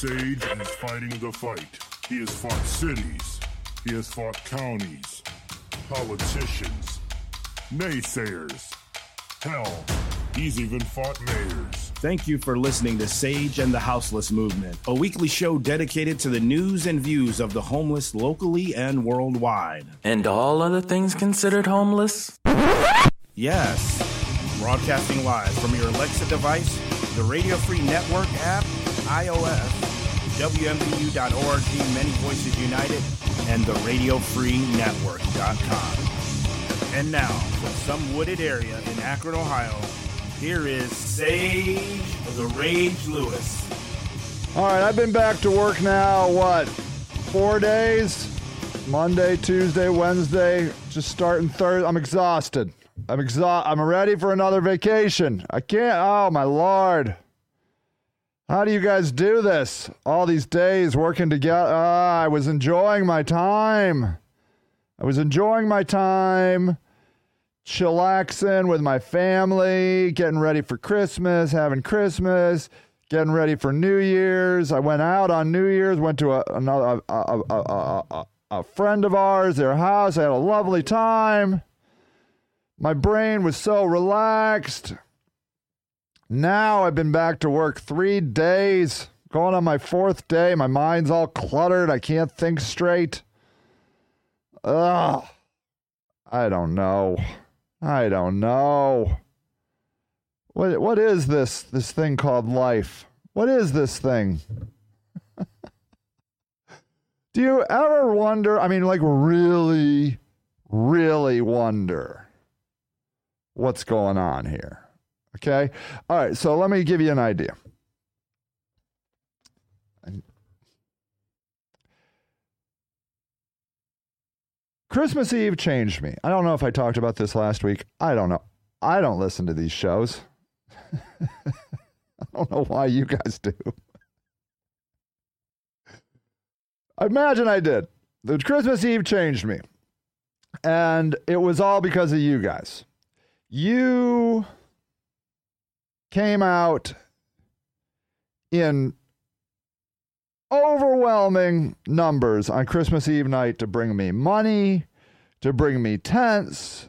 Sage and is fighting the fight. He has fought cities. He has fought counties, politicians, naysayers. Hell, he's even fought mayors. Thank you for listening to Sage and the Houseless Movement, a weekly show dedicated to the news and views of the homeless locally and worldwide. And all other things considered homeless? Yes. Broadcasting live from your Alexa device, the Radio Free Network app, iOS, WMBU.org, Many Voices United, and the RadioFreeNetwork.com. And now, from some wooded area in Akron, Ohio, here is Sage of the Rage Lewis. All right, I've been back to work now, what, four days? Monday, Tuesday, Wednesday, just starting Thursday. I'm exhausted. I'm exhausted. I'm ready for another vacation. I can't. Oh, my Lord. How do you guys do this? All these days working together. Ah, I was enjoying my time. I was enjoying my time, chillaxing with my family, getting ready for Christmas, having Christmas, getting ready for New Year's. I went out on New Year's, went to a, another a, a, a, a, a friend of ours, their house. I had a lovely time. My brain was so relaxed. Now I've been back to work three days, going on my fourth day. My mind's all cluttered. I can't think straight. Ugh. I don't know. I don't know. What what is this this thing called life? What is this thing? Do you ever wonder, I mean like really really wonder what's going on here? Okay? All right, so let me give you an idea. Christmas Eve changed me. I don't know if I talked about this last week. I don't know. I don't listen to these shows. I don't know why you guys do. I imagine I did. The Christmas Eve changed me. And it was all because of you guys. You came out in overwhelming numbers on Christmas Eve night to bring me money, to bring me tents,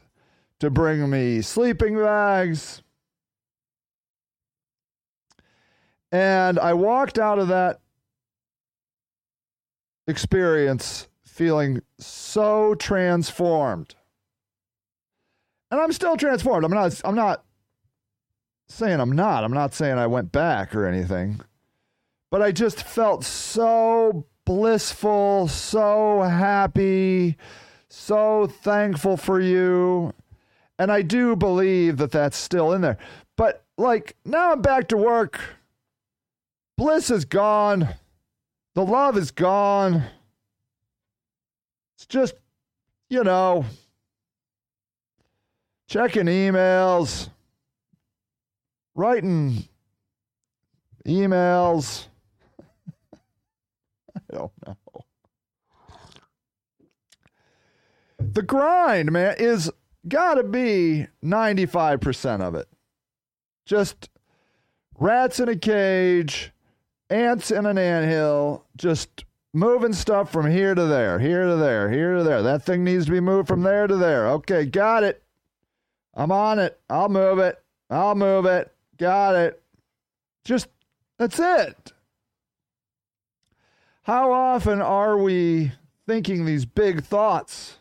to bring me sleeping bags. And I walked out of that experience feeling so transformed. And I'm still transformed. I'm not I'm not saying I'm not. I'm not saying I went back or anything. But I just felt so blissful, so happy, so thankful for you. And I do believe that that's still in there. But like now I'm back to work. Bliss is gone. The love is gone. It's just, you know, checking emails, writing emails. I don't know. The grind, man, is got to be 95% of it. Just rats in a cage, ants in an anthill, just moving stuff from here to there, here to there, here to there. That thing needs to be moved from there to there. Okay, got it. I'm on it. I'll move it. I'll move it. Got it. Just that's it. How often are we thinking these big thoughts?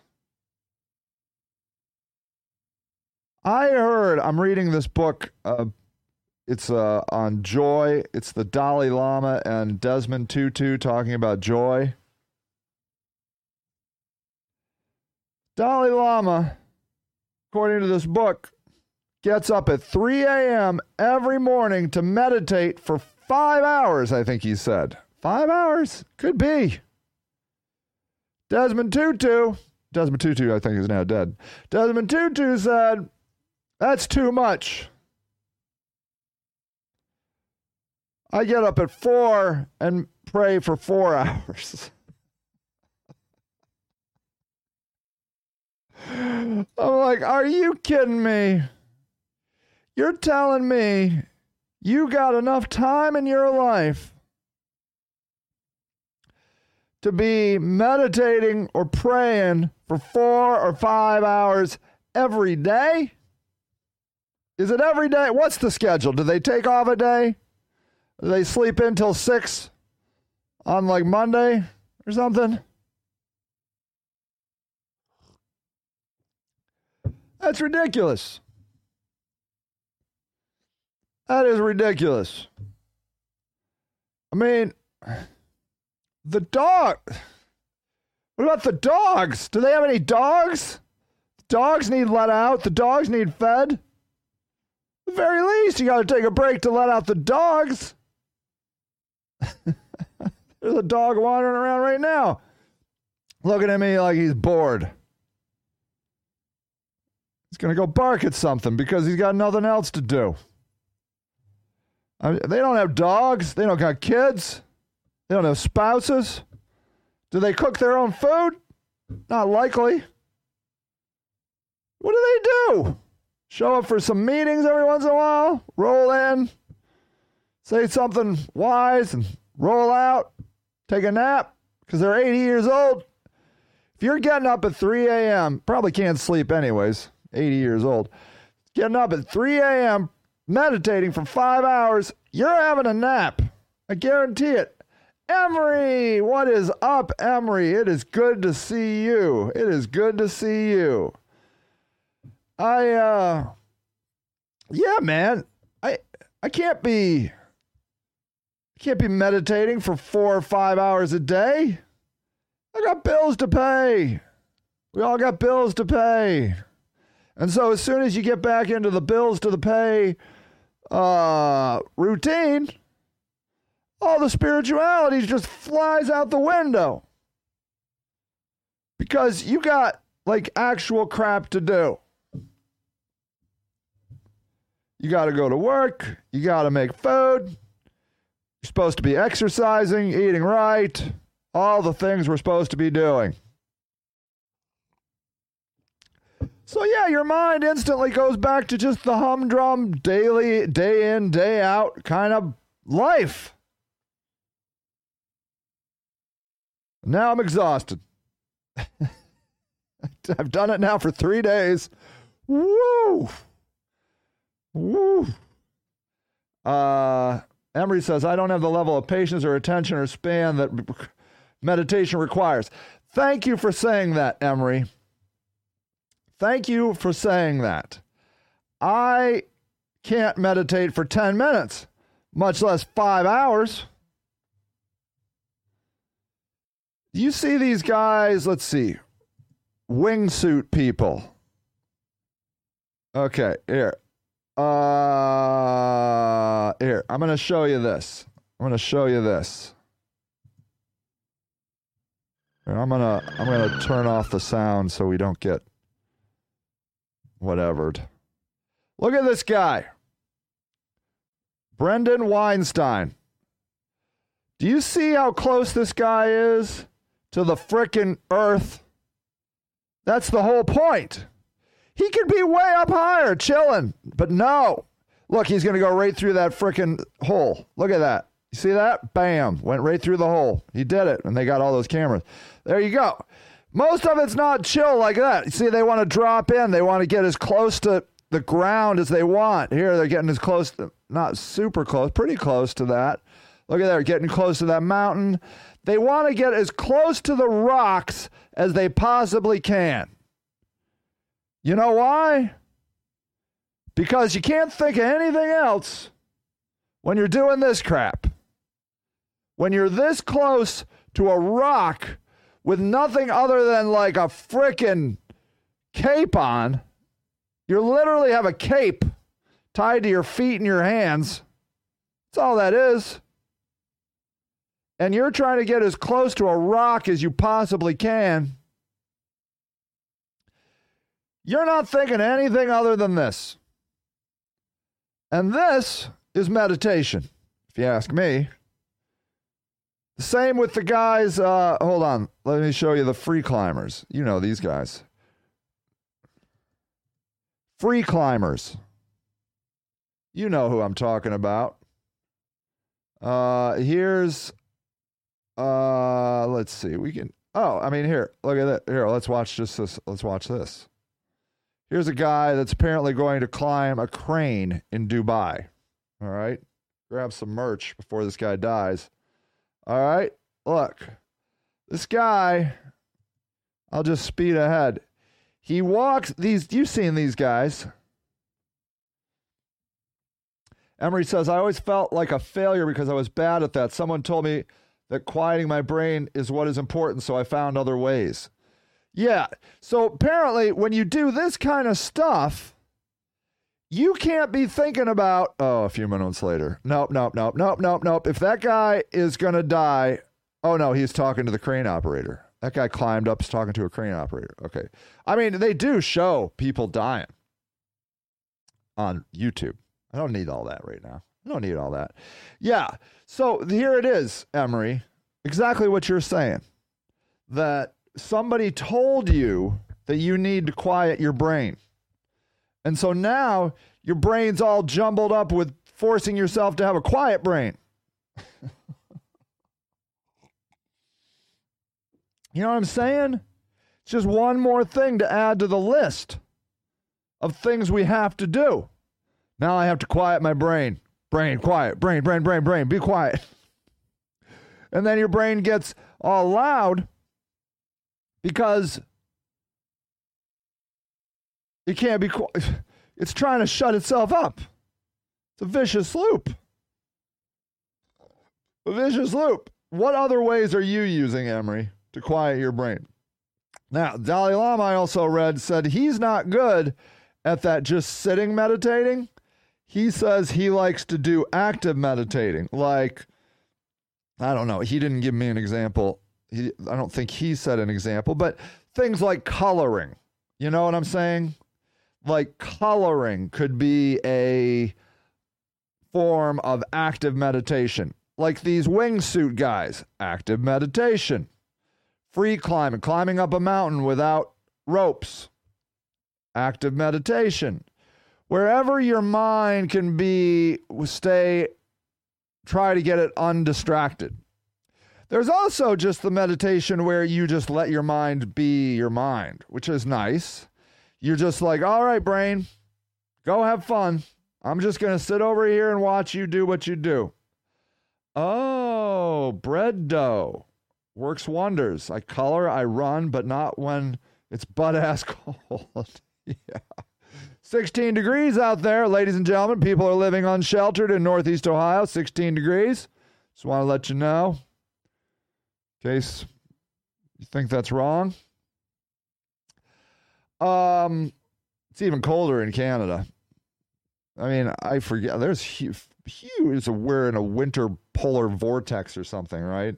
I heard, I'm reading this book. Uh, it's uh, on joy. It's the Dalai Lama and Desmond Tutu talking about joy. Dalai Lama, according to this book, gets up at 3 a.m. every morning to meditate for five hours, I think he said. Five hours? Could be. Desmond Tutu, Desmond Tutu, I think, is now dead. Desmond Tutu said, That's too much. I get up at four and pray for four hours. I'm like, Are you kidding me? You're telling me you got enough time in your life to be meditating or praying for four or five hours every day? Is it every day? What's the schedule? Do they take off a day? Do they sleep in till six on like Monday or something? That's ridiculous. That is ridiculous. I mean, the dog. What about the dogs? Do they have any dogs? Dogs need let out. The dogs need fed. At the very least, you got to take a break to let out the dogs. There's a dog wandering around right now, looking at me like he's bored. He's going to go bark at something because he's got nothing else to do. I mean, they don't have dogs. They don't got kids. They don't have spouses. Do they cook their own food? Not likely. What do they do? Show up for some meetings every once in a while, roll in, say something wise, and roll out, take a nap because they're 80 years old. If you're getting up at 3 a.m., probably can't sleep anyways, 80 years old. Getting up at 3 a.m., meditating for five hours, you're having a nap. I guarantee it. Emery, what is up, Emery? It is good to see you. It is good to see you. I uh yeah, man. I I can't be I can't be meditating for 4 or 5 hours a day. I got bills to pay. We all got bills to pay. And so as soon as you get back into the bills to the pay uh routine, all the spirituality just flies out the window. Because you got like actual crap to do. You got to go to work, you got to make food. You're supposed to be exercising, eating right, all the things we're supposed to be doing. So yeah, your mind instantly goes back to just the humdrum daily, day in, day out kind of life. Now I'm exhausted. I've done it now for three days. Woo! Woo! Uh, Emery says, I don't have the level of patience or attention or span that meditation requires. Thank you for saying that, Emery. Thank you for saying that. I can't meditate for 10 minutes, much less five hours. You see these guys, let's see, wingsuit people. Okay, here. Uh, here, I'm going to show you this. I'm going to show you this. I'm to I'm to turn off the sound so we don't get whatevered. Look at this guy. Brendan Weinstein. Do you see how close this guy is to the frickin' earth? That's the whole point. He could be way up higher, chilling, but no. Look, he's going to go right through that frickin' hole. Look at that. You see that? Bam. Went right through the hole. He did it, and they got all those cameras. There you go. Most of it's not chill like that. See, they want to drop in. They want to get as close to the ground as they want. Here, they're getting as close, to, not super close, pretty close to that. Look at that, getting close to that mountain. They want to get as close to the rocks as they possibly can. You know why? Because you can't think of anything else when you're doing this crap. When you're this close to a rock with nothing other than like a frickin' cape on, you literally have a cape tied to your feet and your hands. That's all that is. And you're trying to get as close to a rock as you possibly can. You're not thinking anything other than this. And this is meditation, if you ask me. Same with the guys. Uh, hold on. Let me show you the free climbers. You know these guys. Free climbers. You know who I'm talking about. Uh, here's Uh, let's see. We can. Oh, I mean, here, look at that. Here, let's watch just this. Let's watch this. Here's a guy that's apparently going to climb a crane in Dubai. All right, grab some merch before this guy dies. All right, look, this guy. I'll just speed ahead. He walks these. You've seen these guys. Emery says, I always felt like a failure because I was bad at that. Someone told me that quieting my brain is what is important, so I found other ways. Yeah. So apparently, when you do this kind of stuff, you can't be thinking about, oh, a few minutes later. Nope, nope, nope, nope, nope, nope. If that guy is going to die, oh no, he's talking to the crane operator. That guy climbed up, is talking to a crane operator. Okay. I mean, they do show people dying on YouTube. I don't need all that right now. I don't need all that. Yeah. So here it is, Emery. Exactly what you're saying. That somebody told you that you need to quiet your brain. And so now your brain's all jumbled up with forcing yourself to have a quiet brain. you know what I'm saying? It's just one more thing to add to the list of things we have to do. Now I have to quiet my brain. Brain, quiet. Brain, brain, brain, brain. Be quiet. And then your brain gets all loud because it can't be quiet. It's trying to shut itself up. It's a vicious loop. A vicious loop. What other ways are you using, Emery, to quiet your brain? Now, Dalai Lama, I also read, said he's not good at that just sitting meditating he says he likes to do active meditating like i don't know he didn't give me an example he, i don't think he said an example but things like coloring you know what i'm saying like coloring could be a form of active meditation like these wingsuit guys active meditation free climbing climbing up a mountain without ropes active meditation wherever your mind can be, stay, try to get it undistracted. There's also just the meditation where you just let your mind be your mind, which is nice. You're just like, all right, brain, go have fun. I'm just going to sit over here and watch you do what you do. Oh, bread dough works wonders. I color, I run, but not when it's butt ass cold. yeah. 16 degrees out there, ladies and gentlemen. People are living unsheltered in Northeast Ohio. 16 degrees. Just want to let you know, in case you think that's wrong. Um, it's even colder in Canada. I mean, I forget. There's huge. huge we're in a winter polar vortex or something, right?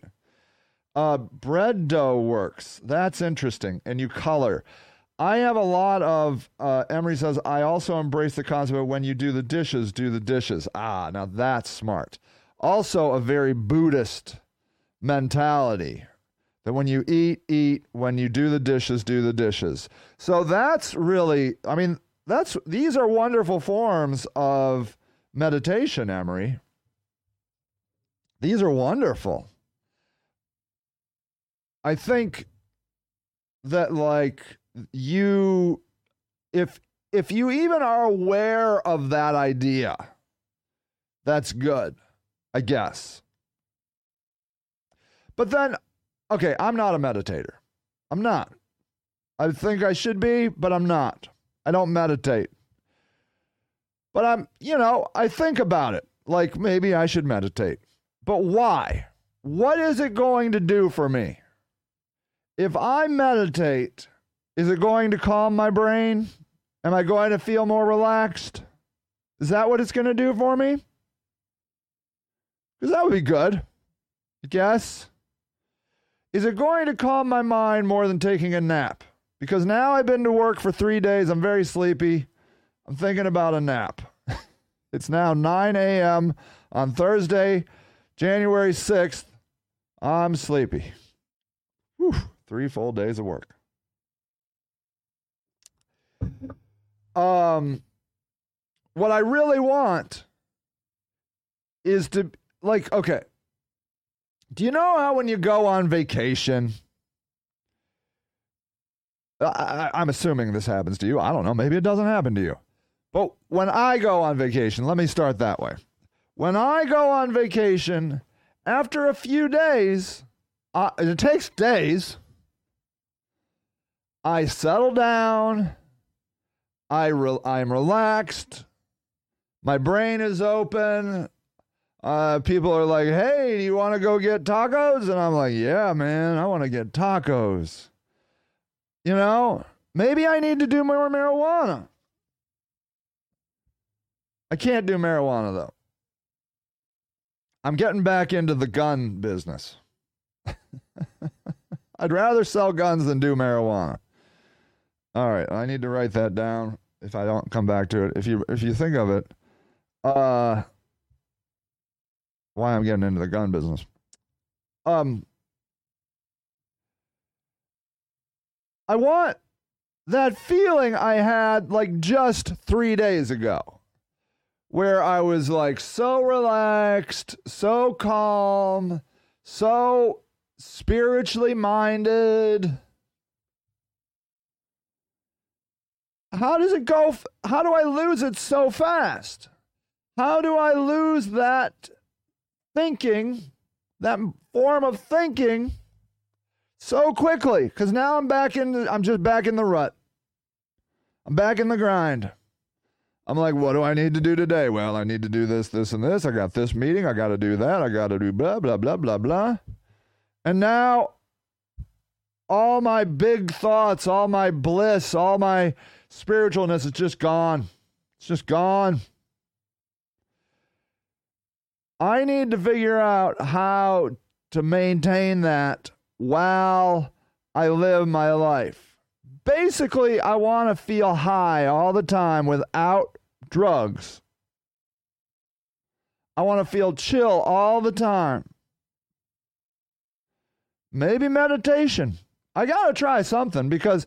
Uh, bread dough works. That's interesting. And you color. I have a lot of, uh, Emery says, I also embrace the concept of when you do the dishes, do the dishes. Ah, now that's smart. Also, a very Buddhist mentality that when you eat, eat. When you do the dishes, do the dishes. So that's really, I mean, that's these are wonderful forms of meditation, Emery. These are wonderful. I think that like you if if you even are aware of that idea, that's good, I guess. But then, okay, I'm not a meditator. I'm not. I think I should be, but I'm not. I don't meditate. But I'm, you know, I think about it. Like maybe I should meditate. But why? What is it going to do for me? If I meditate, is it going to calm my brain? Am I going to feel more relaxed? Is that what it's going to do for me? Because that would be good, I guess. Is it going to calm my mind more than taking a nap? Because now I've been to work for three days. I'm very sleepy. I'm thinking about a nap. it's now 9 a.m. on Thursday, January 6th. I'm sleepy. Whew, three full days of work. Um, what I really want is to like okay. Do you know how when you go on vacation? I, I'm assuming this happens to you. I don't know. Maybe it doesn't happen to you. But when I go on vacation, let me start that way. When I go on vacation, after a few days, uh, it takes days. I settle down. I re- I'm relaxed. My brain is open. Uh, people are like, "Hey, do you want to go get tacos?" And I'm like, "Yeah, man, I want to get tacos." You know, maybe I need to do more marijuana. I can't do marijuana though. I'm getting back into the gun business. I'd rather sell guns than do marijuana. All right, I need to write that down if I don't come back to it. If you if you think of it, uh why I'm getting into the gun business. Um I want that feeling I had like just 3 days ago where I was like so relaxed, so calm, so spiritually minded. How does it go? F- how do I lose it so fast? How do I lose that thinking, that form of thinking so quickly? Because now I'm back in, the, I'm just back in the rut. I'm back in the grind. I'm like, what do I need to do today? Well, I need to do this, this, and this. I got this meeting. I got to do that. I got to do blah, blah, blah, blah, blah. And now all my big thoughts, all my bliss, all my spiritualness is just gone. It's just gone. I need to figure out how to maintain that while I live my life basically, I want to feel high all the time without drugs. I want to feel chill all the time. Maybe meditation. I got to try something because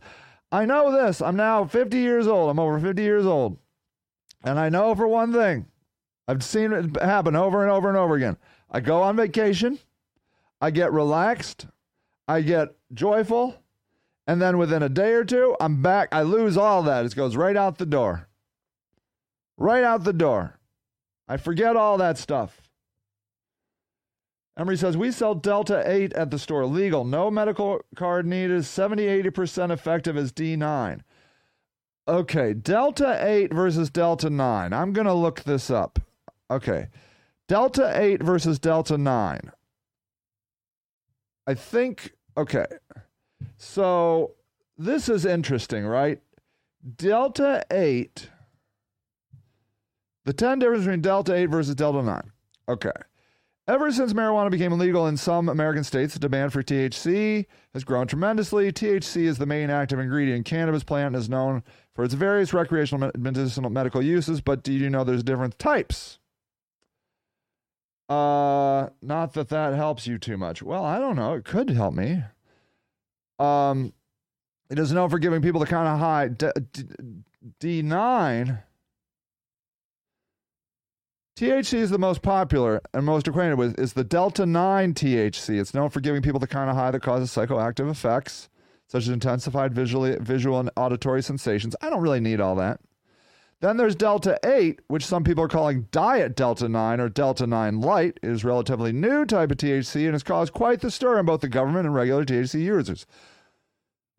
I know this. I'm now 50 years old. I'm over 50 years old. And I know for one thing, I've seen it happen over and over and over again. I go on vacation, I get relaxed, I get joyful, and then within a day or two, I'm back. I lose all that. It goes right out the door. Right out the door. I forget all that stuff. Emery says, We sell Delta 8 at the store. Legal. No medical card needed. 70 80% effective as D9. Okay. Delta 8 versus Delta 9. I'm going to look this up. Okay. Delta 8 versus Delta 9. I think, okay. So this is interesting, right? Delta 8, the 10 difference between Delta 8 versus Delta 9. Okay. Ever since marijuana became illegal in some American states, the demand for THC has grown tremendously. THC is the main active ingredient in cannabis plant and is known for its various recreational medicinal medical uses, but do you know there's different types? Uh, not that that helps you too much. Well, I don't know. It could help me. Um, it is known for giving people the kind of high D, 9 THC is the most popular and most acquainted with is the Delta 9 THC. It's known for giving people the kind of high that causes psychoactive effects such as intensified visually, visual and auditory sensations. I don't really need all that. Then there's Delta 8, which some people are calling Diet Delta 9 or Delta 9 Light. It is relatively new type of THC and has caused quite the stir in both the government and regular THC users.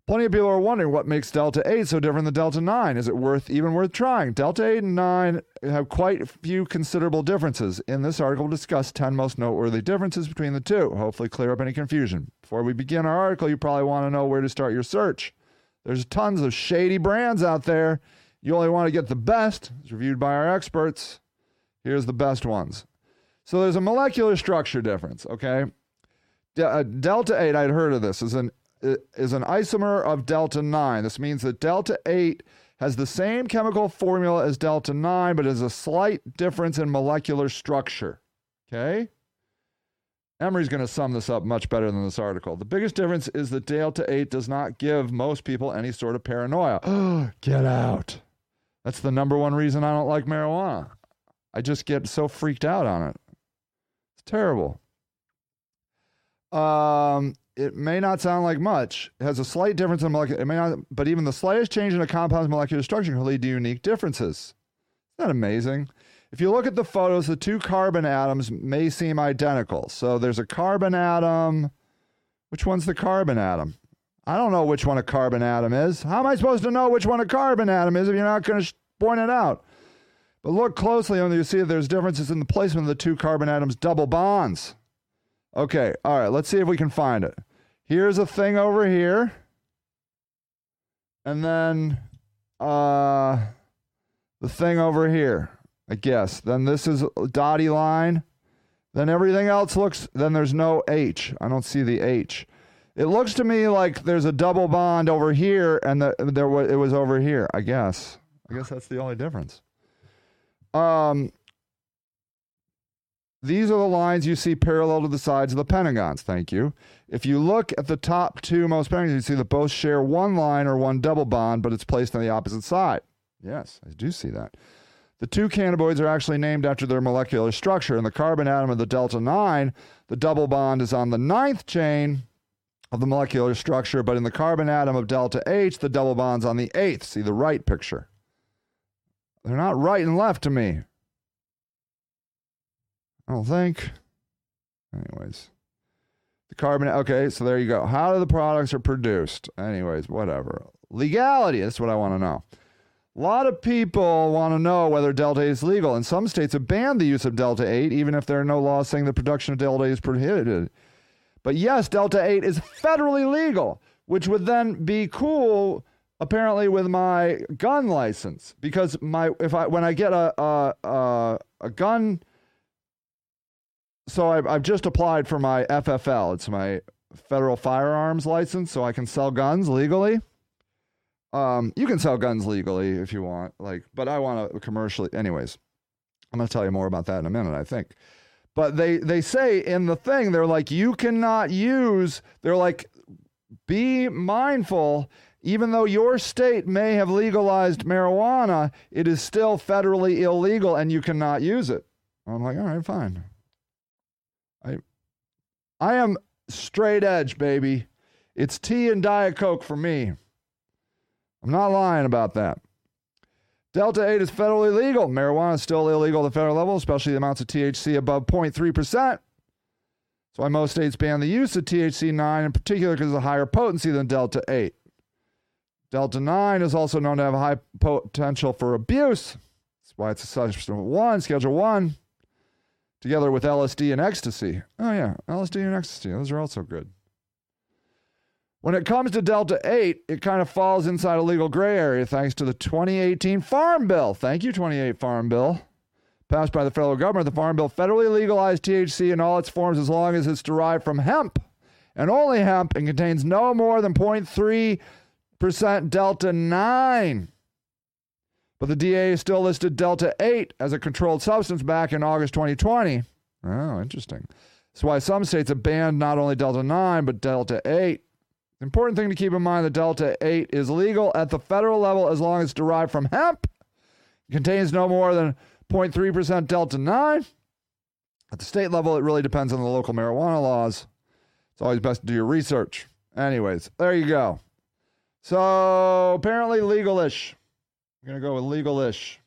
Plenty of people are wondering what makes Delta 8 so different than Delta 9. Is it worth even worth trying? Delta 8 and 9 have quite a few considerable differences. In this article, we'll discuss 10 most noteworthy differences between the two, hopefully clear up any confusion. Before we begin our article, you probably want to know where to start your search. There's tons of shady brands out there you only want to get the best, it's reviewed by our experts. Here's the best ones. So there's a molecular structure difference, okay? De- uh, delta 8, I'd heard of this, is an, is an isomer of delta 9. This means that delta 8 has the same chemical formula as delta 9, but has a slight difference in molecular structure, okay? Emery's going to sum this up much better than this article. The biggest difference is that delta 8 does not give most people any sort of paranoia. Get out. That's the number one reason I don't like marijuana. I just get so freaked out on it. It's terrible. Um, it may not sound like much. It has a slight difference in molecular. It may not, but even the slightest change in a compound's molecular structure can lead to unique differences. Isn't that amazing? If you look at the photos, the two carbon atoms may seem identical. So there's a carbon atom. Which one's the carbon atom? I don't know which one a carbon atom is. How am I supposed to know which one a carbon atom is if you're not going to point it out? But look closely and you see there's differences in the placement of the two carbon atoms' double bonds. Okay, all right, let's see if we can find it. Here's a thing over here. And then uh, the thing over here, I guess. Then this is a dotty line. Then everything else looks, then there's no H. I don't see the H. It looks to me like there's a double bond over here and the, there was, it was over here, I guess. I guess that's the only difference. Um, these are the lines you see parallel to the sides of the pentagons. Thank you. If you look at the top two most pentagons, you see that both share one line or one double bond, but it's placed on the opposite side. Yes, I do see that. The two cannabinoids are actually named after their molecular structure. In the carbon atom of the delta 9, the double bond is on the ninth chain of the molecular structure, but in the carbon atom of delta 8, the double bond's on the eighth. See the right picture. They're not right and left to me. I don't think. Anyways, the carbon. Okay, so there you go. How do the products are produced? Anyways, whatever. Legality. That's what I want to know. A lot of people want to know whether Delta 8 is legal, and some states have banned the use of Delta 8, even if there are no laws saying the production of Delta 8 is prohibited. But yes, Delta 8 is federally legal, which would then be cool apparently with my gun license because my if I when I get a a a, a gun so I've, I've just applied for my FFL. It's my federal firearms license, so I can sell guns legally. Um, you can sell guns legally if you want, like, but I want to commercially. Anyways, I'm going to tell you more about that in a minute. I think, but they they say in the thing they're like you cannot use. They're like, be mindful. Even though your state may have legalized marijuana, it is still federally illegal, and you cannot use it. I'm like, all right, fine. I I am straight edge, baby. It's tea and Diet Coke for me. I'm not lying about that. Delta 8 is federally legal. Marijuana is still illegal at the federal level, especially the amounts of THC above 0.3%. That's why most states ban the use of THC 9, in particular because of the higher potency than Delta 8. Delta 9 is also known to have a high potential for abuse. That's why it's a substance 1, Schedule 1 together with LSD and ecstasy. Oh, yeah, LSD and ecstasy. Those are also good. When it comes to Delta 8, it kind of falls inside a legal gray area thanks to the 2018 Farm Bill. Thank you, 28 Farm Bill. Passed by the federal government, the Farm Bill federally legalized THC in all its forms as long as it's derived from hemp and only hemp and contains no more than 0.3% Delta 9. But the DA still listed Delta 8 as a controlled substance back in August 2020. Oh, interesting. That's why some states have banned not only Delta 9, but Delta 8. Important thing to keep in mind the Delta 8 is legal at the federal level as long as it's derived from hemp. It contains no more than 0.3% Delta 9. At the state level, it really depends on the local marijuana laws. It's always best to do your research. Anyways, there you go. So apparently legalish. I'm to go with legal-ish.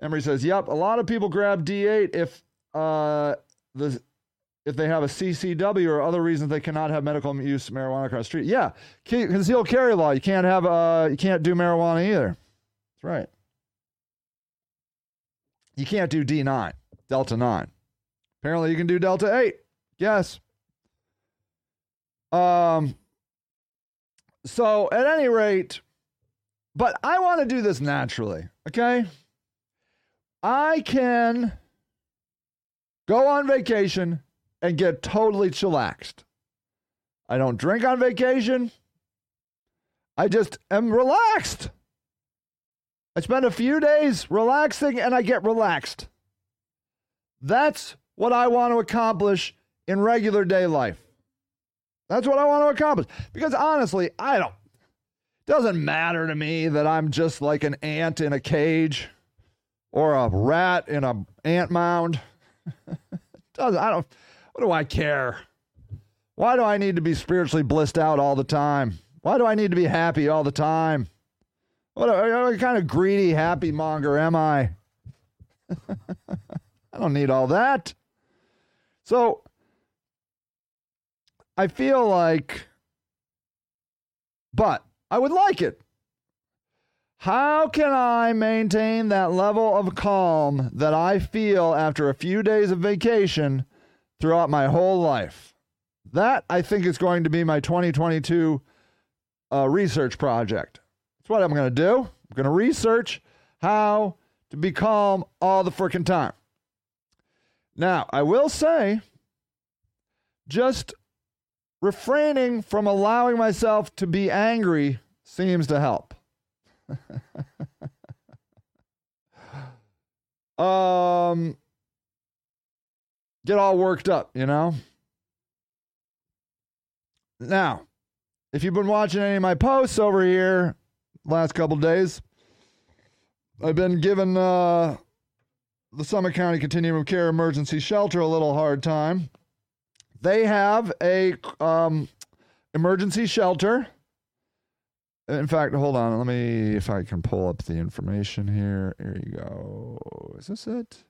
Emery says, "Yep, a lot of people grab D8 if uh, the if they have a CCW or other reasons they cannot have medical use marijuana across the street. Yeah, concealed carry law. You can't have uh, you can't do marijuana either. That's right. You can't do D9, Delta 9. Apparently, you can do Delta 8. Yes. Um. So at any rate, but I want to do this naturally, okay? I can go on vacation and get totally chillaxed. I don't drink on vacation. I just am relaxed. I spend a few days relaxing and I get relaxed. That's what I want to accomplish in regular day life. That's what I want to accomplish. Because honestly, I don't doesn't matter to me that I'm just like an ant in a cage or a rat in a ant mound. doesn't I don't what do I care? Why do I need to be spiritually blissed out all the time? Why do I need to be happy all the time? What, what kind of greedy happy monger am I? I don't need all that. So I feel like, but I would like it. How can I maintain that level of calm that I feel after a few days of vacation throughout my whole life? That, I think, is going to be my 2022 uh, research project. That's what I'm going to do. I'm going to research how to be calm all the freaking time. Now, I will say, just refraining from allowing myself to be angry seems to help. um, get all worked up, you know? Now, if you've been watching any of my posts over here last couple days, I've been giving uh, the Summit County Continuum of Care Emergency Shelter a little hard time. They have a um, emergency shelter. In fact, hold on. Let me, if I can pull up the information here. Here you go. Is this it?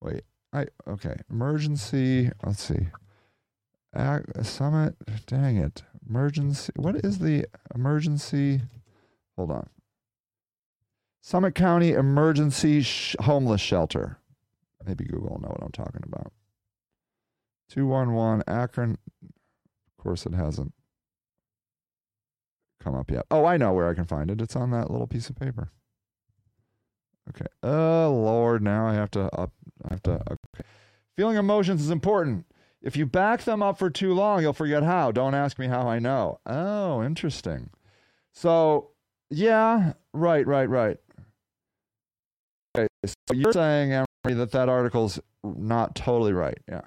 Wait. I okay. Emergency. Let's see. Summit. Dang it. Emergency. What is the emergency? Hold on. Summit County Emergency Sh- Homeless Shelter. Maybe Google will know what I'm talking about. 211 Akron. Of course, it hasn't come up yet. Oh, I know where I can find it. It's on that little piece of paper. Okay. Oh, Lord. Now I have to up. I have to. Okay. Feeling emotions is important. If you back them up for too long, you'll forget how. Don't ask me how I know. Oh, interesting. So, yeah, right, right, right. Okay, so you're saying, Emery, that that article's not totally right. Yeah.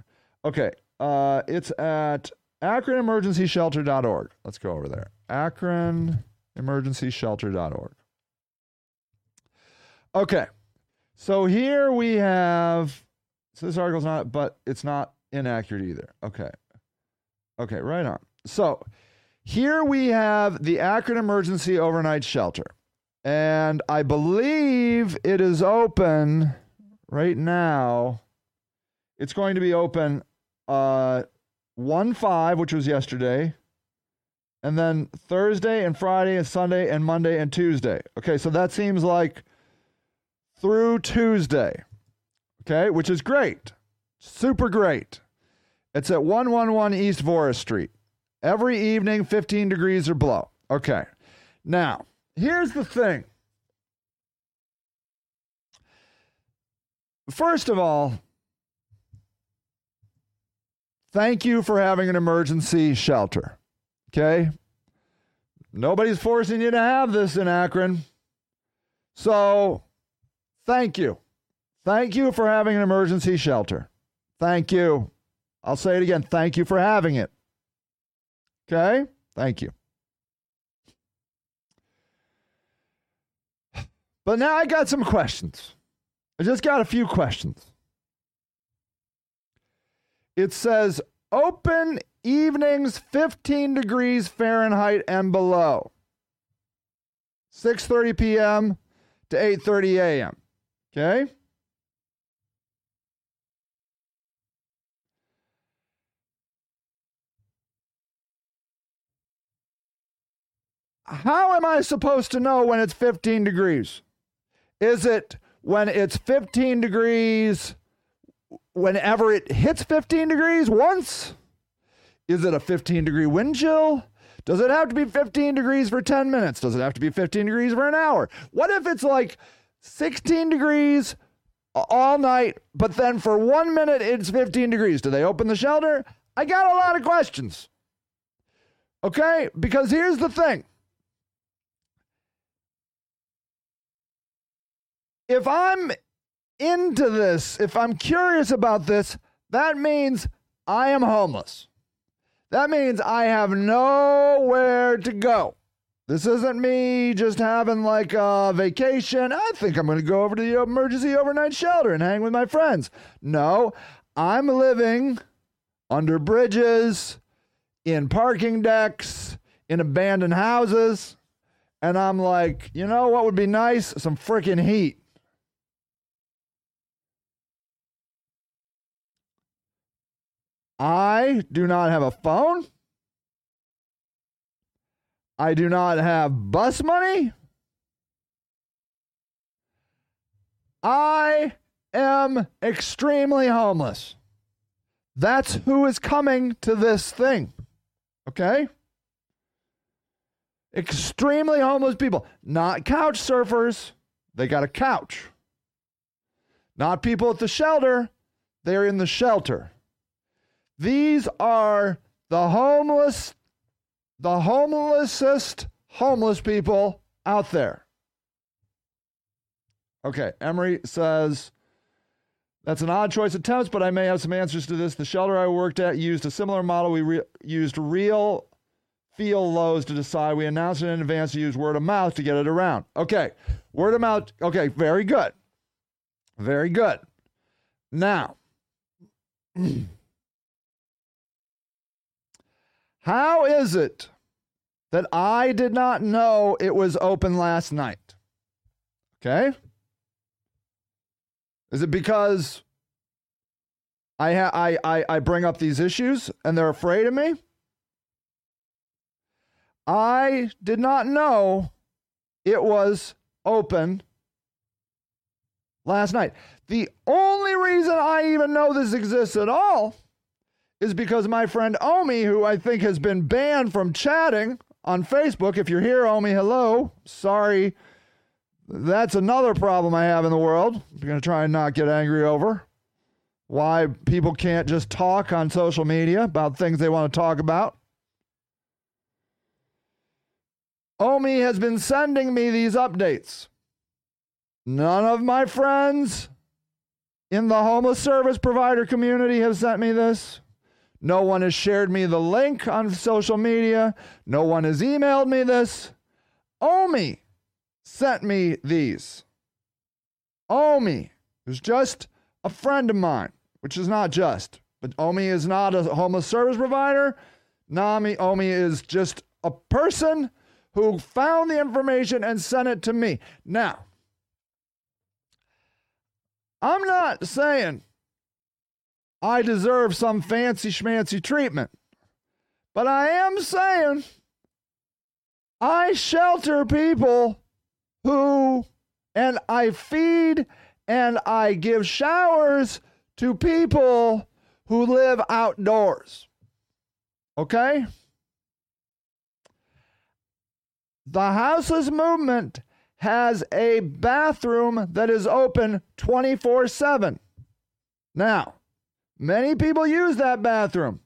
Okay. Uh, it's at AkronEmergencyShelter.org. Let's go over there. AkronEmergencyShelter.org. Okay. So here we have. So this article's not, but it's not inaccurate either. Okay. Okay, right on. So here we have the Akron Emergency Overnight Shelter. And I believe it is open right now. It's going to be open uh 1 5, which was yesterday, and then Thursday and Friday and Sunday and Monday and Tuesday. Okay, so that seems like through Tuesday. Okay, which is great. Super great. It's at 111 East Voris Street. Every evening, 15 degrees or below. Okay. Now, here's the thing. First of all, thank you for having an emergency shelter. Okay? Nobody's forcing you to have this in Akron. So, thank you. Thank you for having an emergency shelter. Thank you. I'll say it again. Thank you for having it. Okay? Thank you. But now I got some questions. I just got a few questions. It says open evenings 15 degrees Fahrenheit and below. 6:30 p.m. to 8:30 a.m. Okay? How am I supposed to know when it's 15 degrees? Is it when it's 15 degrees whenever it hits 15 degrees once? Is it a 15 degree wind chill? Does it have to be 15 degrees for 10 minutes? Does it have to be 15 degrees for an hour? What if it's like 16 degrees all night, but then for one minute it's 15 degrees? Do they open the shelter? I got a lot of questions. Okay? Because here's the thing if I'm into this, if I'm curious about this, that means I am homeless. That means I have nowhere to go. This isn't me just having like a vacation. I think I'm going to go over to the emergency overnight shelter and hang with my friends. No, I'm living under bridges, in parking decks, in abandoned houses. And I'm like, you know what would be nice? Some freaking heat. I do not have a phone. I do not have bus money. I am extremely homeless. That's who is coming to this thing. Okay? Extremely homeless people, not couch surfers. They got a couch. Not people at the shelter. They're in the shelter. These are the homeless, the homelessest homeless people out there. Okay, Emery says that's an odd choice of temps, but I may have some answers to this. The shelter I worked at used a similar model. We re- used real feel lows to decide. We announced it in advance to use word of mouth to get it around. Okay, word of mouth. Okay, very good. Very good. Now, how is it that I did not know it was open last night? Okay. Is it because I, ha- I, I, I bring up these issues and they're afraid of me? I did not know it was open last night. The only reason I even know this exists at all is because my friend Omi, who I think has been banned from chatting on Facebook. If you're here, Omi, hello. Sorry. That's another problem I have in the world. I'm going to try and not get angry over why people can't just talk on social media about things they want to talk about. Omi has been sending me these updates. None of my friends in the homeless service provider community have sent me this. No one has shared me the link on social media. No one has emailed me this. Omi sent me these. Omi, who's just a friend of mine, which is not just, but Omi is not a homeless service provider. Nami Omi is just a person who found the information and sent it to me. Now, I'm not saying I deserve some fancy schmancy treatment, but I am saying I shelter people who, and I feed and I give showers to people who live outdoors. Okay? The houseless movement has a bathroom that is open 24 7. Now, many people use that bathroom.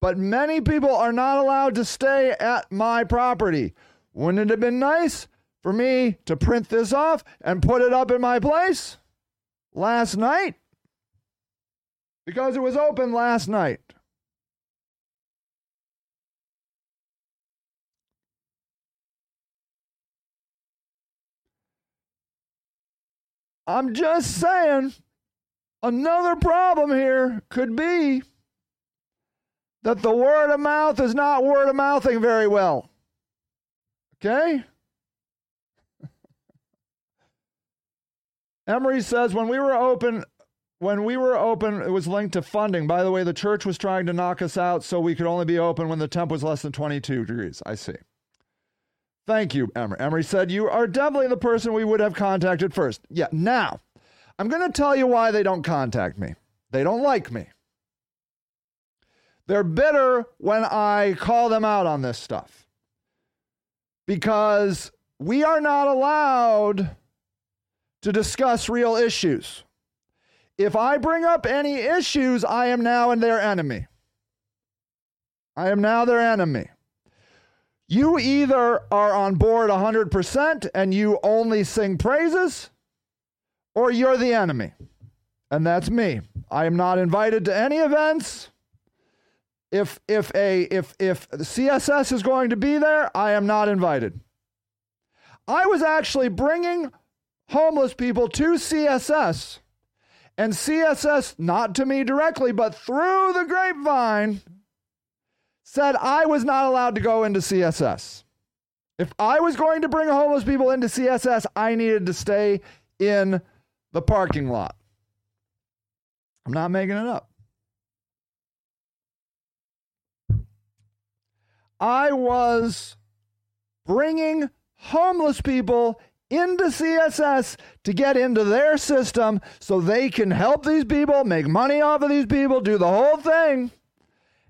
But many people are not allowed to stay at my property. Wouldn't it have been nice for me to print this off and put it up in my place last night? Because it was open last night. I'm just saying, another problem here could be that the word of mouth is not word of mouthing very well. Okay? Emery says when we were open when we were open it was linked to funding. By the way, the church was trying to knock us out so we could only be open when the temp was less than 22 degrees. I see. Thank you, Emery. Emery said, You are definitely the person we would have contacted first. Yeah, now, I'm going to tell you why they don't contact me. They don't like me. They're bitter when I call them out on this stuff because we are not allowed to discuss real issues. If I bring up any issues, I am now in their enemy. I am now their enemy. You either are on board 100% and you only sing praises, or you're the enemy. And that's me. I am not invited to any events. If if a if if CSS is going to be there, I am not invited. I was actually bringing homeless people to CSS And CSS, not to me directly, but through the grapevine, said I was not allowed to go into CSS. If I was going to bring homeless people into CSS, I needed to stay in the parking lot. I'm not making it up. I was bringing homeless people into CSS to get into their system so they can help these people, make money off of these people, do the whole thing.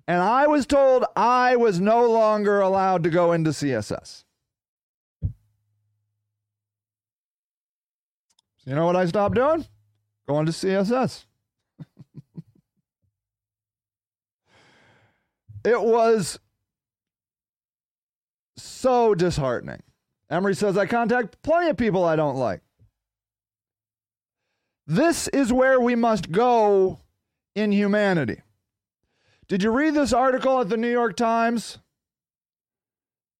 And I was told I was no longer allowed to go into CSS. So you know what I stopped doing? Going to CSS. it was so disheartening. Emery says, I contact plenty of people I don't like. This is where we must go in humanity. Did you read this article at the New York Times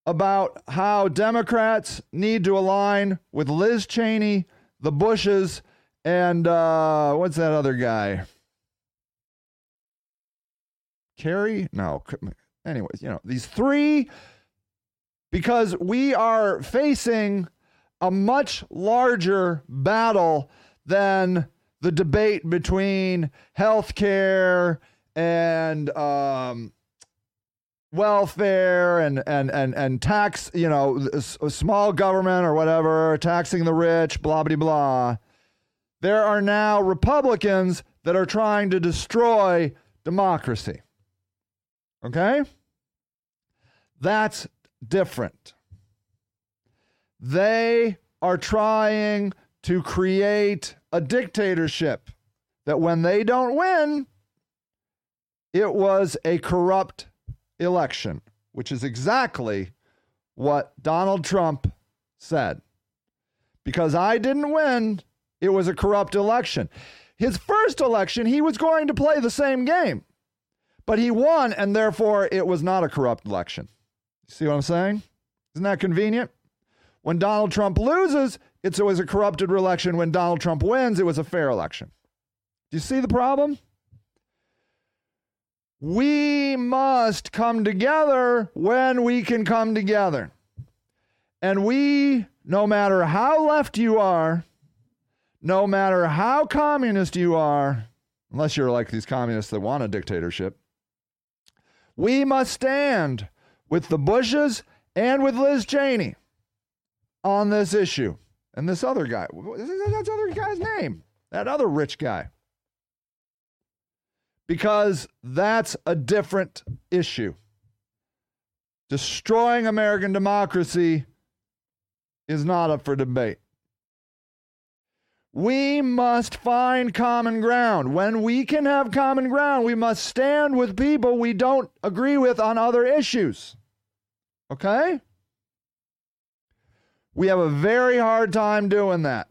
about how Democrats need to align with Liz Cheney, the Bushes, and uh, what's that other guy? Kerry? No. Anyways, you know, these three because we are facing a much larger battle than the debate between healthcare and um, welfare and, and, and, and tax, you know, small government or whatever, taxing the rich, blah, blah, blah. There are now Republicans that are trying to destroy democracy. Okay? That's different. They are trying to create a dictatorship that when they don't win, it was a corrupt election, which is exactly what Donald Trump said. Because I didn't win, it was a corrupt election. His first election, he was going to play the same game, but he won, and therefore it was not a corrupt election. See what I'm saying? Isn't that convenient? When Donald Trump loses, it's always a corrupted election. When Donald Trump wins, it was a fair election. Do you see the problem? We must come together when we can come together. And we, no matter how left you are, no matter how communist you are, unless you're like these communists that want a dictatorship, we must stand with the Bushes and with Liz Cheney on this issue. And this other guy, that's other guy's name, that other rich guy. Because that's a different issue. Destroying American democracy is not up for debate. We must find common ground. When we can have common ground, we must stand with people we don't agree with on other issues. Okay? We have a very hard time doing that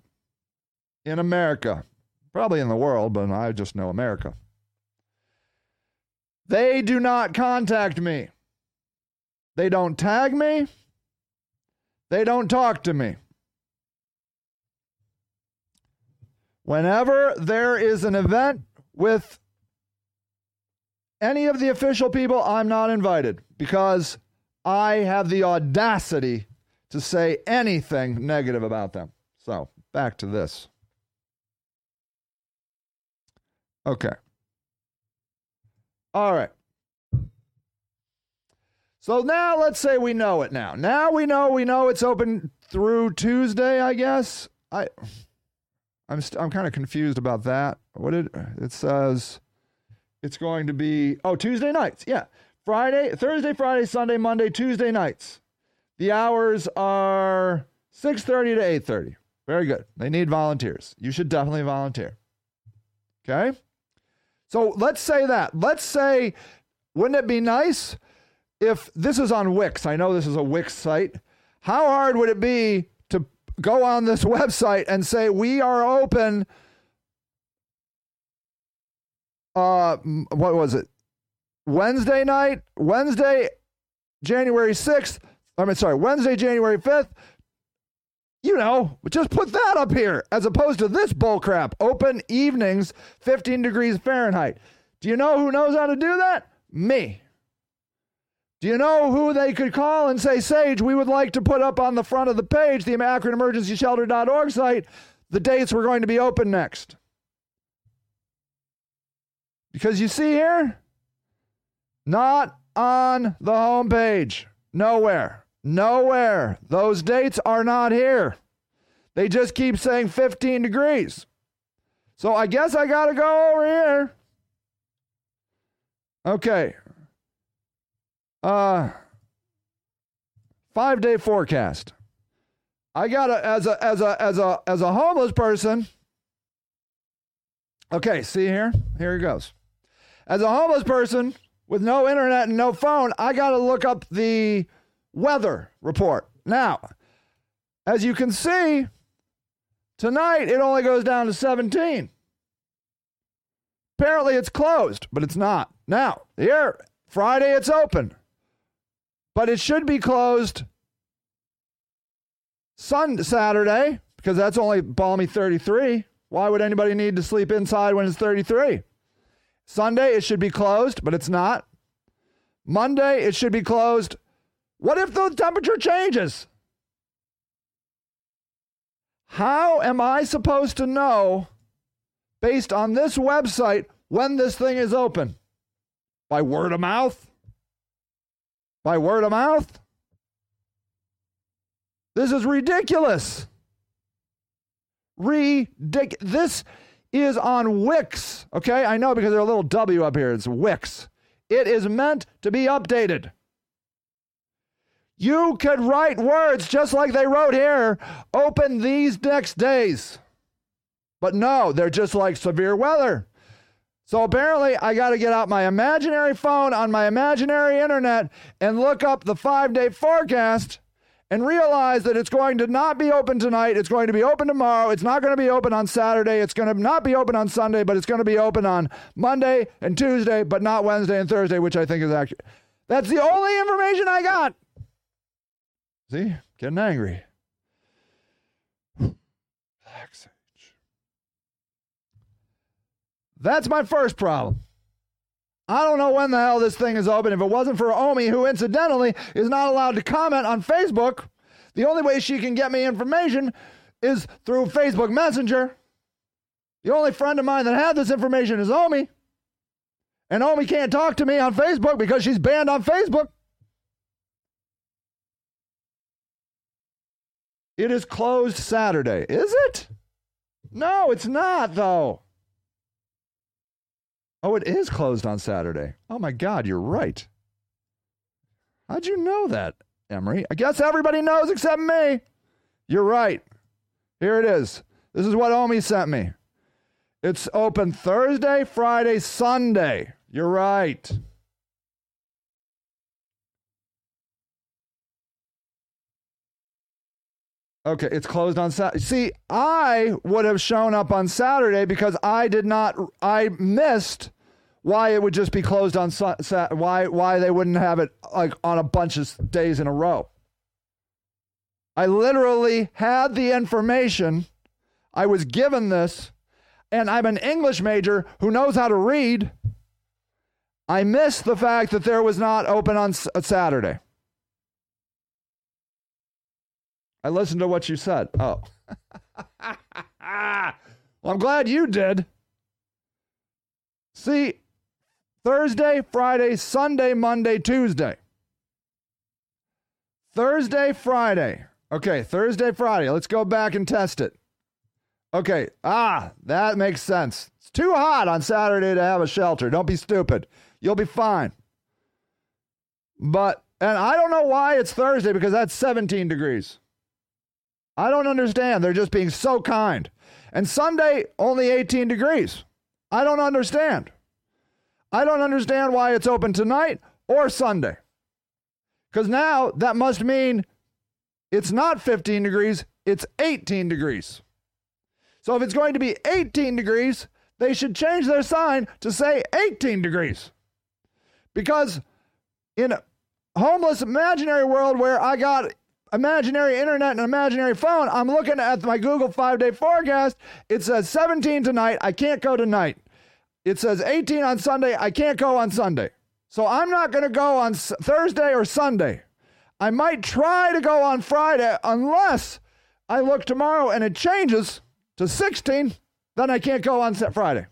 in America. Probably in the world, but I just know America. They do not contact me. They don't tag me. They don't talk to me. Whenever there is an event with any of the official people, I'm not invited because I have the audacity to say anything negative about them. So, back to this. Okay. All right. So now let's say we know it now. Now we know we know it's open through Tuesday, I guess. I I'm st- I'm kind of confused about that. What did it says? It's going to be oh Tuesday nights. Yeah, Friday, Thursday, Friday, Sunday, Monday, Tuesday nights. The hours are 6:30 to 8:30. Very good. They need volunteers. You should definitely volunteer. Okay? So let's say that. Let's say wouldn't it be nice if this is on Wix? I know this is a Wix site. How hard would it be to go on this website and say we are open uh what was it wednesday night wednesday january 6th i mean sorry wednesday january 5th you know, just put that up here as opposed to this bullcrap. Open evenings, 15 degrees Fahrenheit. Do you know who knows how to do that? Me. Do you know who they could call and say, Sage, we would like to put up on the front of the page, the AkronEmergencyShelter.org site, the dates we're going to be open next? Because you see here, not on the homepage. Nowhere. Nowhere. Those dates are not here. They just keep saying 15 degrees. So I guess I got to go over here. Okay. Uh 5-day forecast. I got to as a as a as a as a homeless person. Okay, see here? Here it goes. As a homeless person with no internet and no phone, I got to look up the weather report. Now, as you can see, tonight it only goes down to 17. Apparently it's closed, but it's not. Now, here, Friday it's open, but it should be closed Sun Saturday because that's only balmy 33. Why would anybody need to sleep inside when it's 33? Sunday it should be closed, but it's not. Monday it should be closed. What if the temperature changes? How am I supposed to know based on this website when this thing is open? By word of mouth? By word of mouth? This is ridiculous. Ridic- this is on Wix. Okay, I know because there's a little W up here. It's Wix. It is meant to be updated. You could write words just like they wrote here open these next days. But no, they're just like severe weather. So apparently, I got to get out my imaginary phone on my imaginary internet and look up the five day forecast and realize that it's going to not be open tonight. It's going to be open tomorrow. It's not going to be open on Saturday. It's going to not be open on Sunday, but it's going to be open on Monday and Tuesday, but not Wednesday and Thursday, which I think is accurate. That's the only information I got. See, getting angry. Black Sage. That's my first problem. I don't know when the hell this thing is open. If it wasn't for Omi, who incidentally is not allowed to comment on Facebook, the only way she can get me information is through Facebook Messenger. The only friend of mine that had this information is Omi. And Omi can't talk to me on Facebook because she's banned on Facebook. It is closed Saturday. Is it? No, it's not, though. Oh, it is closed on Saturday. Oh my God, you're right. How'd you know that, Emery? I guess everybody knows except me. You're right. Here it is. This is what Omi sent me. It's open Thursday, Friday, Sunday. You're right. Okay, it's closed on Saturday. See, I would have shown up on Saturday because I did not, I missed why it would just be closed on Sa- Sa- why why they wouldn't have it like on a bunch of days in a row. I literally had the information. I was given this, and I'm an English major who knows how to read. I missed the fact that there was not open on Saturday. I listened to what you said. Oh. well, I'm glad you did. See, Thursday, Friday, Sunday, Monday, Tuesday. Thursday, Friday. Okay, Thursday, Friday. Let's go back and test it. Okay, ah, that makes sense. It's too hot on Saturday to have a shelter. Don't be stupid. You'll be fine. But, and I don't know why it's Thursday because that's 17 degrees. I don't understand. They're just being so kind. And Sunday, only 18 degrees. I don't understand. I don't understand why it's open tonight or Sunday. Because now that must mean it's not 15 degrees, it's 18 degrees. So if it's going to be 18 degrees, they should change their sign to say 18 degrees. Because in a homeless imaginary world where I got imaginary internet and imaginary phone. I'm looking at my Google five day forecast. It says 17 tonight. I can't go tonight. It says 18 on Sunday. I can't go on Sunday. So I'm not going to go on Thursday or Sunday. I might try to go on Friday unless I look tomorrow and it changes to 16. Then I can't go on Friday.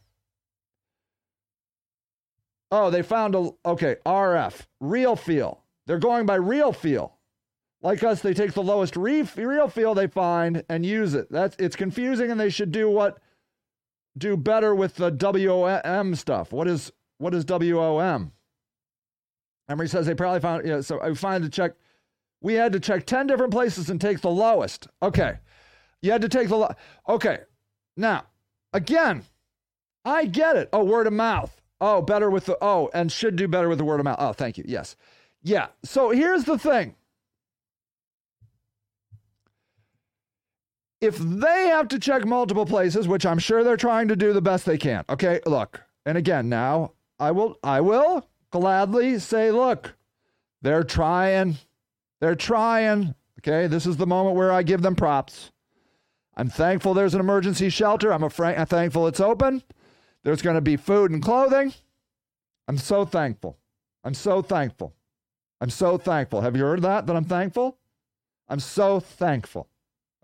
Oh, they found a, okay, RF, real feel. They're going by real feel. Like us, they take the lowest re- real feel they find and use it. That's it's confusing, and they should do what do better with the WOM stuff. What is what is WOM? Emery says they probably found yeah. So I find to check. We had to check ten different places and take the lowest. Okay, you had to take the lo- okay. Now again, I get it. Oh, word of mouth. Oh, better with the oh, and should do better with the word of mouth. Oh, thank you. Yes, yeah. So here's the thing. If they have to check multiple places, which I'm sure they're trying to do the best they can. Okay, look. And again, now I will I will gladly say, look, they're trying. They're trying. Okay, this is the moment where I give them props. I'm thankful there's an emergency shelter. I'm, afraid, I'm thankful it's open. There's going to be food and clothing. I'm so thankful. I'm so thankful. I'm so thankful. Have you heard that? That I'm thankful? I'm so thankful.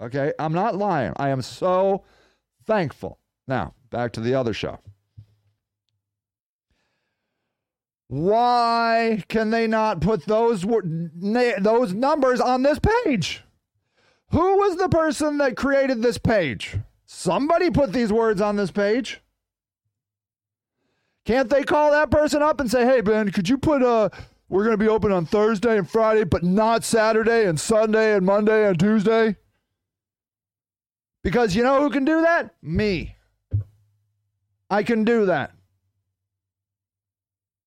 Okay, I'm not lying. I am so thankful. Now, back to the other show. Why can they not put those those numbers on this page? Who was the person that created this page? Somebody put these words on this page. Can't they call that person up and say, "Hey, Ben, could you put a uh, we're going to be open on Thursday and Friday, but not Saturday and Sunday and Monday and Tuesday?" Because you know who can do that? Me. I can do that.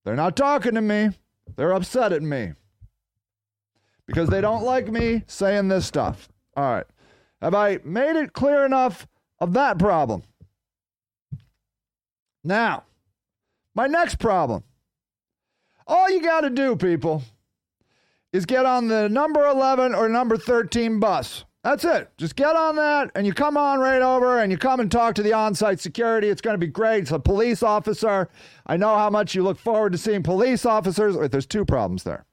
They're not talking to me. They're upset at me. Because they don't like me saying this stuff. All right. Have I made it clear enough of that problem? Now, my next problem. All you got to do, people, is get on the number 11 or number 13 bus. That's it. Just get on that and you come on right over and you come and talk to the on site security. It's going to be great. It's a police officer. I know how much you look forward to seeing police officers. Wait, there's two problems there.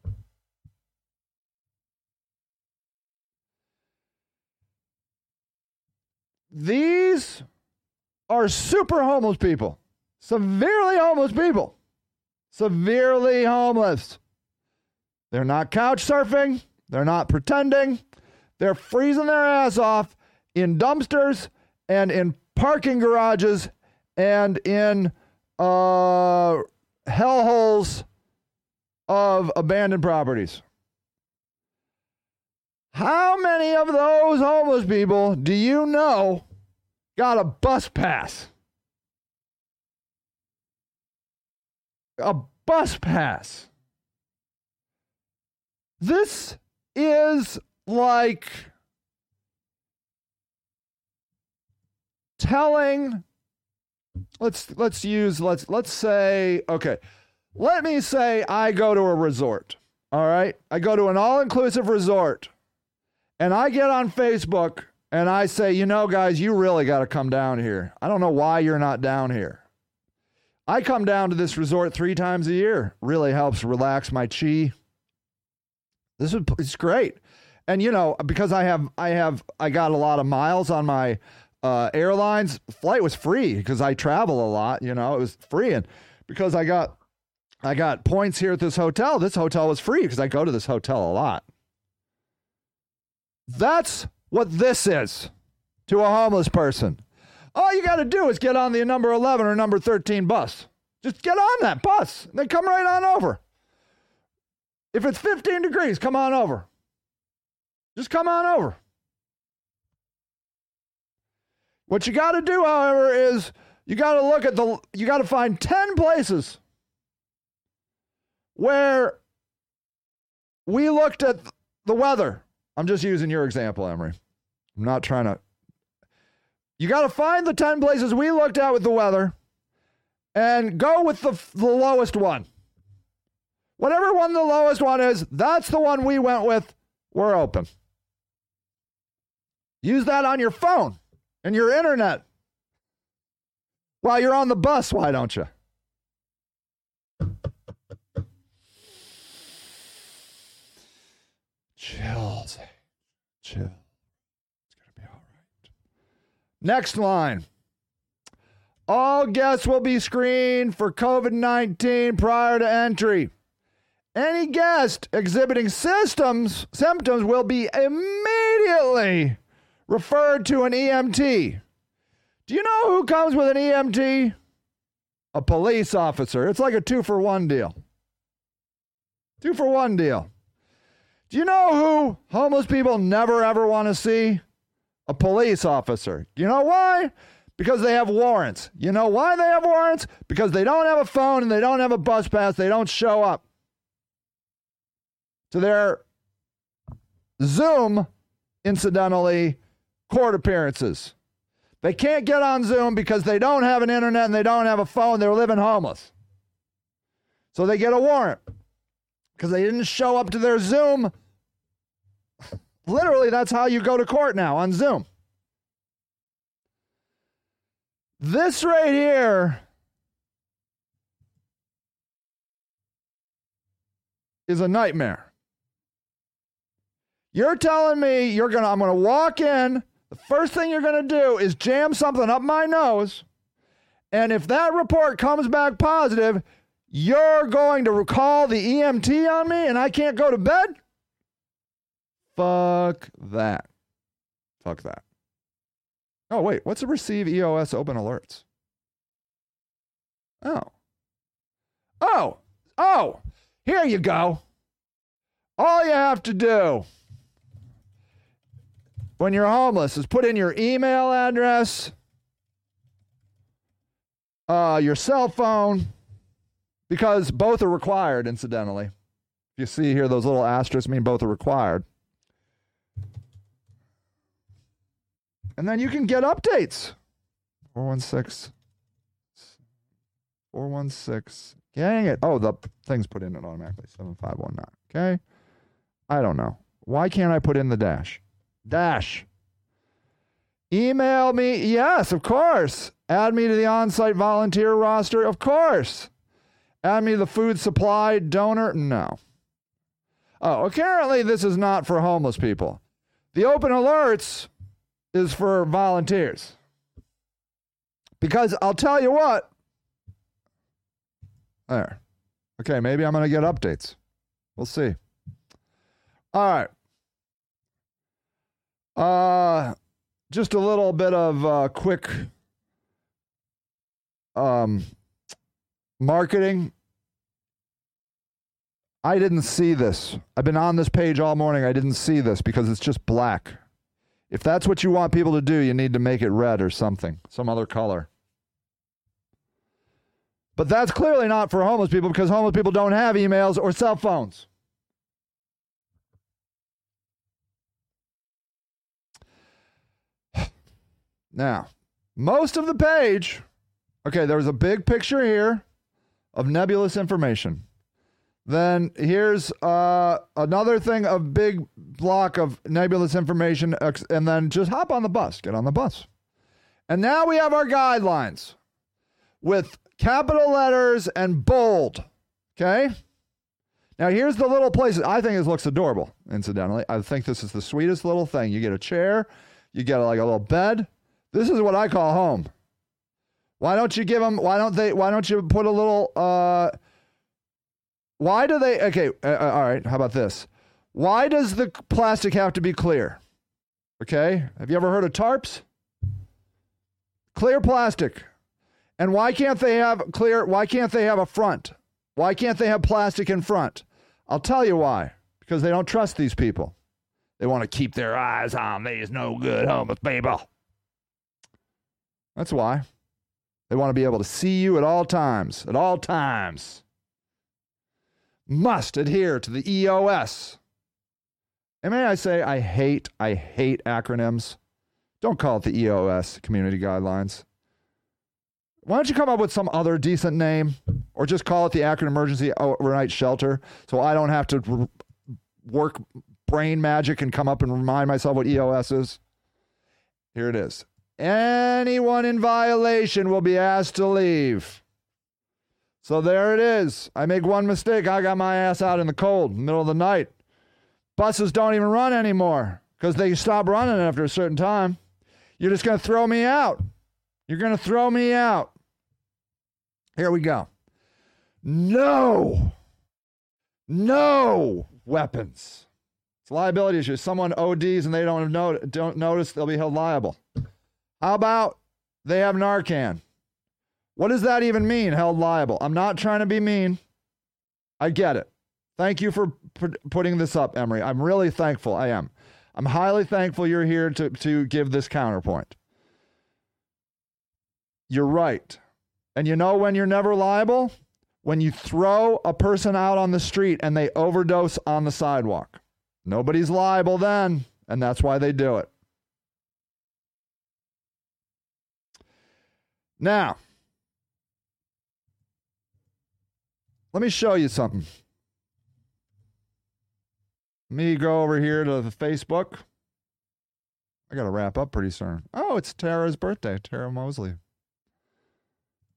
These are super homeless people, severely homeless people, severely homeless. They're not couch surfing, they're not pretending. They're freezing their ass off in dumpsters and in parking garages and in uh, hellholes of abandoned properties. How many of those homeless people do you know got a bus pass? A bus pass. This is like telling let's let's use let's let's say okay let me say i go to a resort all right? I go to an all-inclusive resort and i get on facebook and i say you know guys you really got to come down here. I don't know why you're not down here. I come down to this resort three times a year. Really helps relax my chi. This is it's great and you know because I have I have I got a lot of miles on my uh, airlines flight was free because I travel a lot. You know, it was free, and because I got I got points here at this hotel, this hotel was free because I go to this hotel a lot. That's what this is to a homeless person. All you got to do is get on the number 11 or number 13 bus. Just get on that bus. Then come right on over. If it's 15 degrees, come on over. Just come on over. What you got to do, however, is you got to look at the, you got to find 10 places where we looked at the weather. I'm just using your example, Emery. I'm not trying to. You got to find the 10 places we looked at with the weather and go with the, the lowest one. Whatever one the lowest one is, that's the one we went with. We're open. Use that on your phone and your internet. While you're on the bus, why don't you? Chill. Chill. It's going to be all right. Next line. All guests will be screened for COVID 19 prior to entry. Any guest exhibiting systems, symptoms will be immediately referred to an EMT. Do you know who comes with an EMT? A police officer. It's like a two for one deal. Two for one deal. Do you know who homeless people never ever want to see? A police officer. You know why? Because they have warrants. You know why they have warrants? Because they don't have a phone and they don't have a bus pass. They don't show up to their Zoom, incidentally, court appearances. They can't get on Zoom because they don't have an internet and they don't have a phone. They're living homeless. So they get a warrant because they didn't show up to their Zoom. Literally, that's how you go to court now on Zoom. This right here is a nightmare. You're telling me you're going to I'm going to walk in, the first thing you're going to do is jam something up my nose, and if that report comes back positive, you're going to call the EMT on me and I can't go to bed? Fuck that. Fuck that. Oh, wait. What's a receive EOS open alerts? Oh. Oh. Oh. Here you go. All you have to do when you're homeless is put in your email address, uh, your cell phone, because both are required, incidentally. You see here, those little asterisks mean both are required. And then you can get updates. 416. 416. Dang it. Oh, the thing's put in it automatically. 7519. Okay. I don't know. Why can't I put in the dash? Dash. Email me. Yes, of course. Add me to the on site volunteer roster. Of course. Add me to the food supply donor. No. Oh, apparently this is not for homeless people. The open alerts is for volunteers. Because I'll tell you what. There. Okay, maybe I'm going to get updates. We'll see. All right. Uh just a little bit of uh quick um marketing. I didn't see this. I've been on this page all morning. I didn't see this because it's just black. If that's what you want people to do, you need to make it red or something, some other color. But that's clearly not for homeless people because homeless people don't have emails or cell phones. Now, most of the page, okay, there's a big picture here of nebulous information. Then here's uh, another thing, a big block of nebulous information, and then just hop on the bus, get on the bus. And now we have our guidelines with capital letters and bold. Okay? Now here's the little places. I think this looks adorable, incidentally. I think this is the sweetest little thing. You get a chair, you get like a little bed. This is what I call home. Why don't you give them why don't they why don't you put a little uh why do they okay, uh, uh all right, how about this? Why does the plastic have to be clear? Okay? Have you ever heard of tarps? Clear plastic. And why can't they have clear why can't they have a front? Why can't they have plastic in front? I'll tell you why. Because they don't trust these people. They want to keep their eyes on these no good homeless people. That's why. They want to be able to see you at all times. At all times. Must adhere to the EOS. And may I say, I hate, I hate acronyms. Don't call it the EOS, Community Guidelines. Why don't you come up with some other decent name or just call it the Akron Emergency Overnight Shelter so I don't have to work brain magic and come up and remind myself what EOS is? Here it is. Anyone in violation will be asked to leave. So there it is. I make one mistake. I got my ass out in the cold, middle of the night. Buses don't even run anymore because they stop running after a certain time. You're just going to throw me out. You're going to throw me out. Here we go. No, no weapons. It's liability issue. Someone ODs and they don't, know, don't notice, they'll be held liable. How about they have Narcan? What does that even mean, held liable? I'm not trying to be mean. I get it. Thank you for p- putting this up, Emery. I'm really thankful. I am. I'm highly thankful you're here to, to give this counterpoint. You're right. And you know when you're never liable? When you throw a person out on the street and they overdose on the sidewalk. Nobody's liable then, and that's why they do it. Now, let me show you something. Let me go over here to the Facebook. I got to wrap up pretty soon. Oh, it's Tara's birthday, Tara Mosley.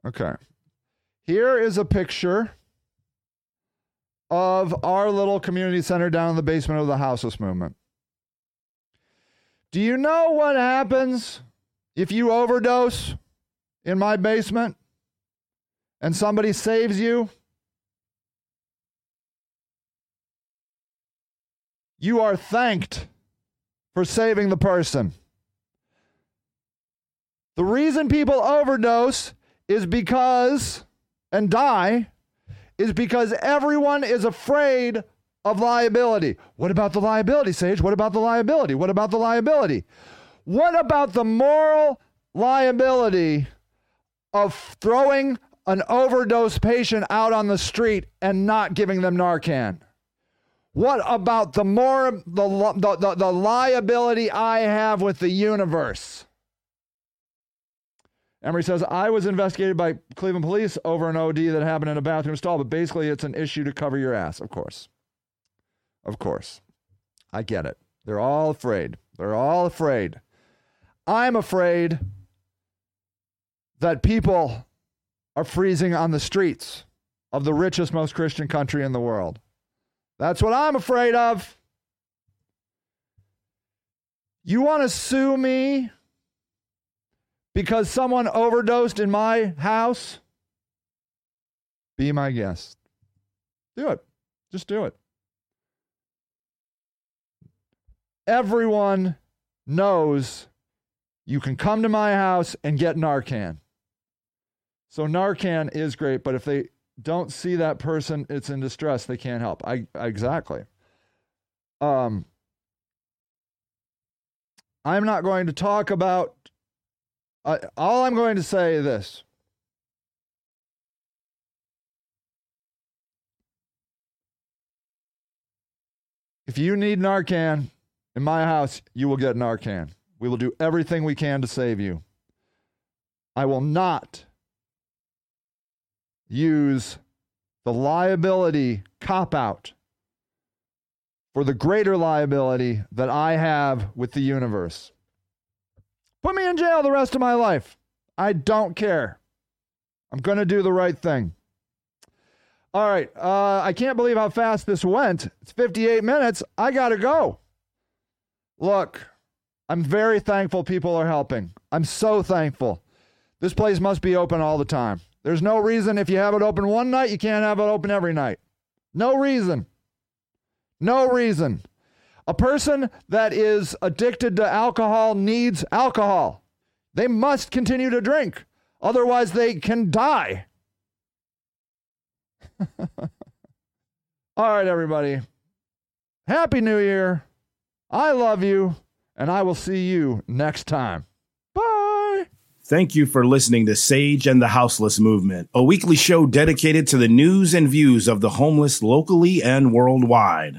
Okay. Here is a picture of our little community center down in the basement of the houseless movement. Do you know what happens if you overdose in my basement and somebody saves you? You are thanked for saving the person. The reason people overdose is because and die is because everyone is afraid of liability. What about the liability, Sage? What about the liability? What about the liability? What about the moral liability of throwing an overdose patient out on the street and not giving them Narcan? What about the more the, the, the, the liability I have with the universe? Emery says, I was investigated by Cleveland police over an OD that happened in a bathroom stall, but basically it's an issue to cover your ass, of course. Of course. I get it. They're all afraid. They're all afraid. I'm afraid that people are freezing on the streets of the richest, most Christian country in the world. That's what I'm afraid of. You want to sue me because someone overdosed in my house? Be my guest. Do it. Just do it. Everyone knows you can come to my house and get Narcan. So Narcan is great, but if they don't see that person, it's in distress, they can't help. I exactly. Um I'm not going to talk about uh, all I'm going to say is this. If you need Narcan in my house, you will get Narcan. We will do everything we can to save you. I will not use the liability cop out for the greater liability that I have with the universe. Put me in jail the rest of my life. I don't care. I'm going to do the right thing. All right. Uh, I can't believe how fast this went. It's 58 minutes. I got to go. Look, I'm very thankful people are helping. I'm so thankful. This place must be open all the time. There's no reason if you have it open one night, you can't have it open every night. No reason. No reason. A person that is addicted to alcohol needs alcohol. They must continue to drink, otherwise, they can die. All right, everybody. Happy New Year. I love you, and I will see you next time. Thank you for listening to Sage and the Houseless Movement, a weekly show dedicated to the news and views of the homeless locally and worldwide.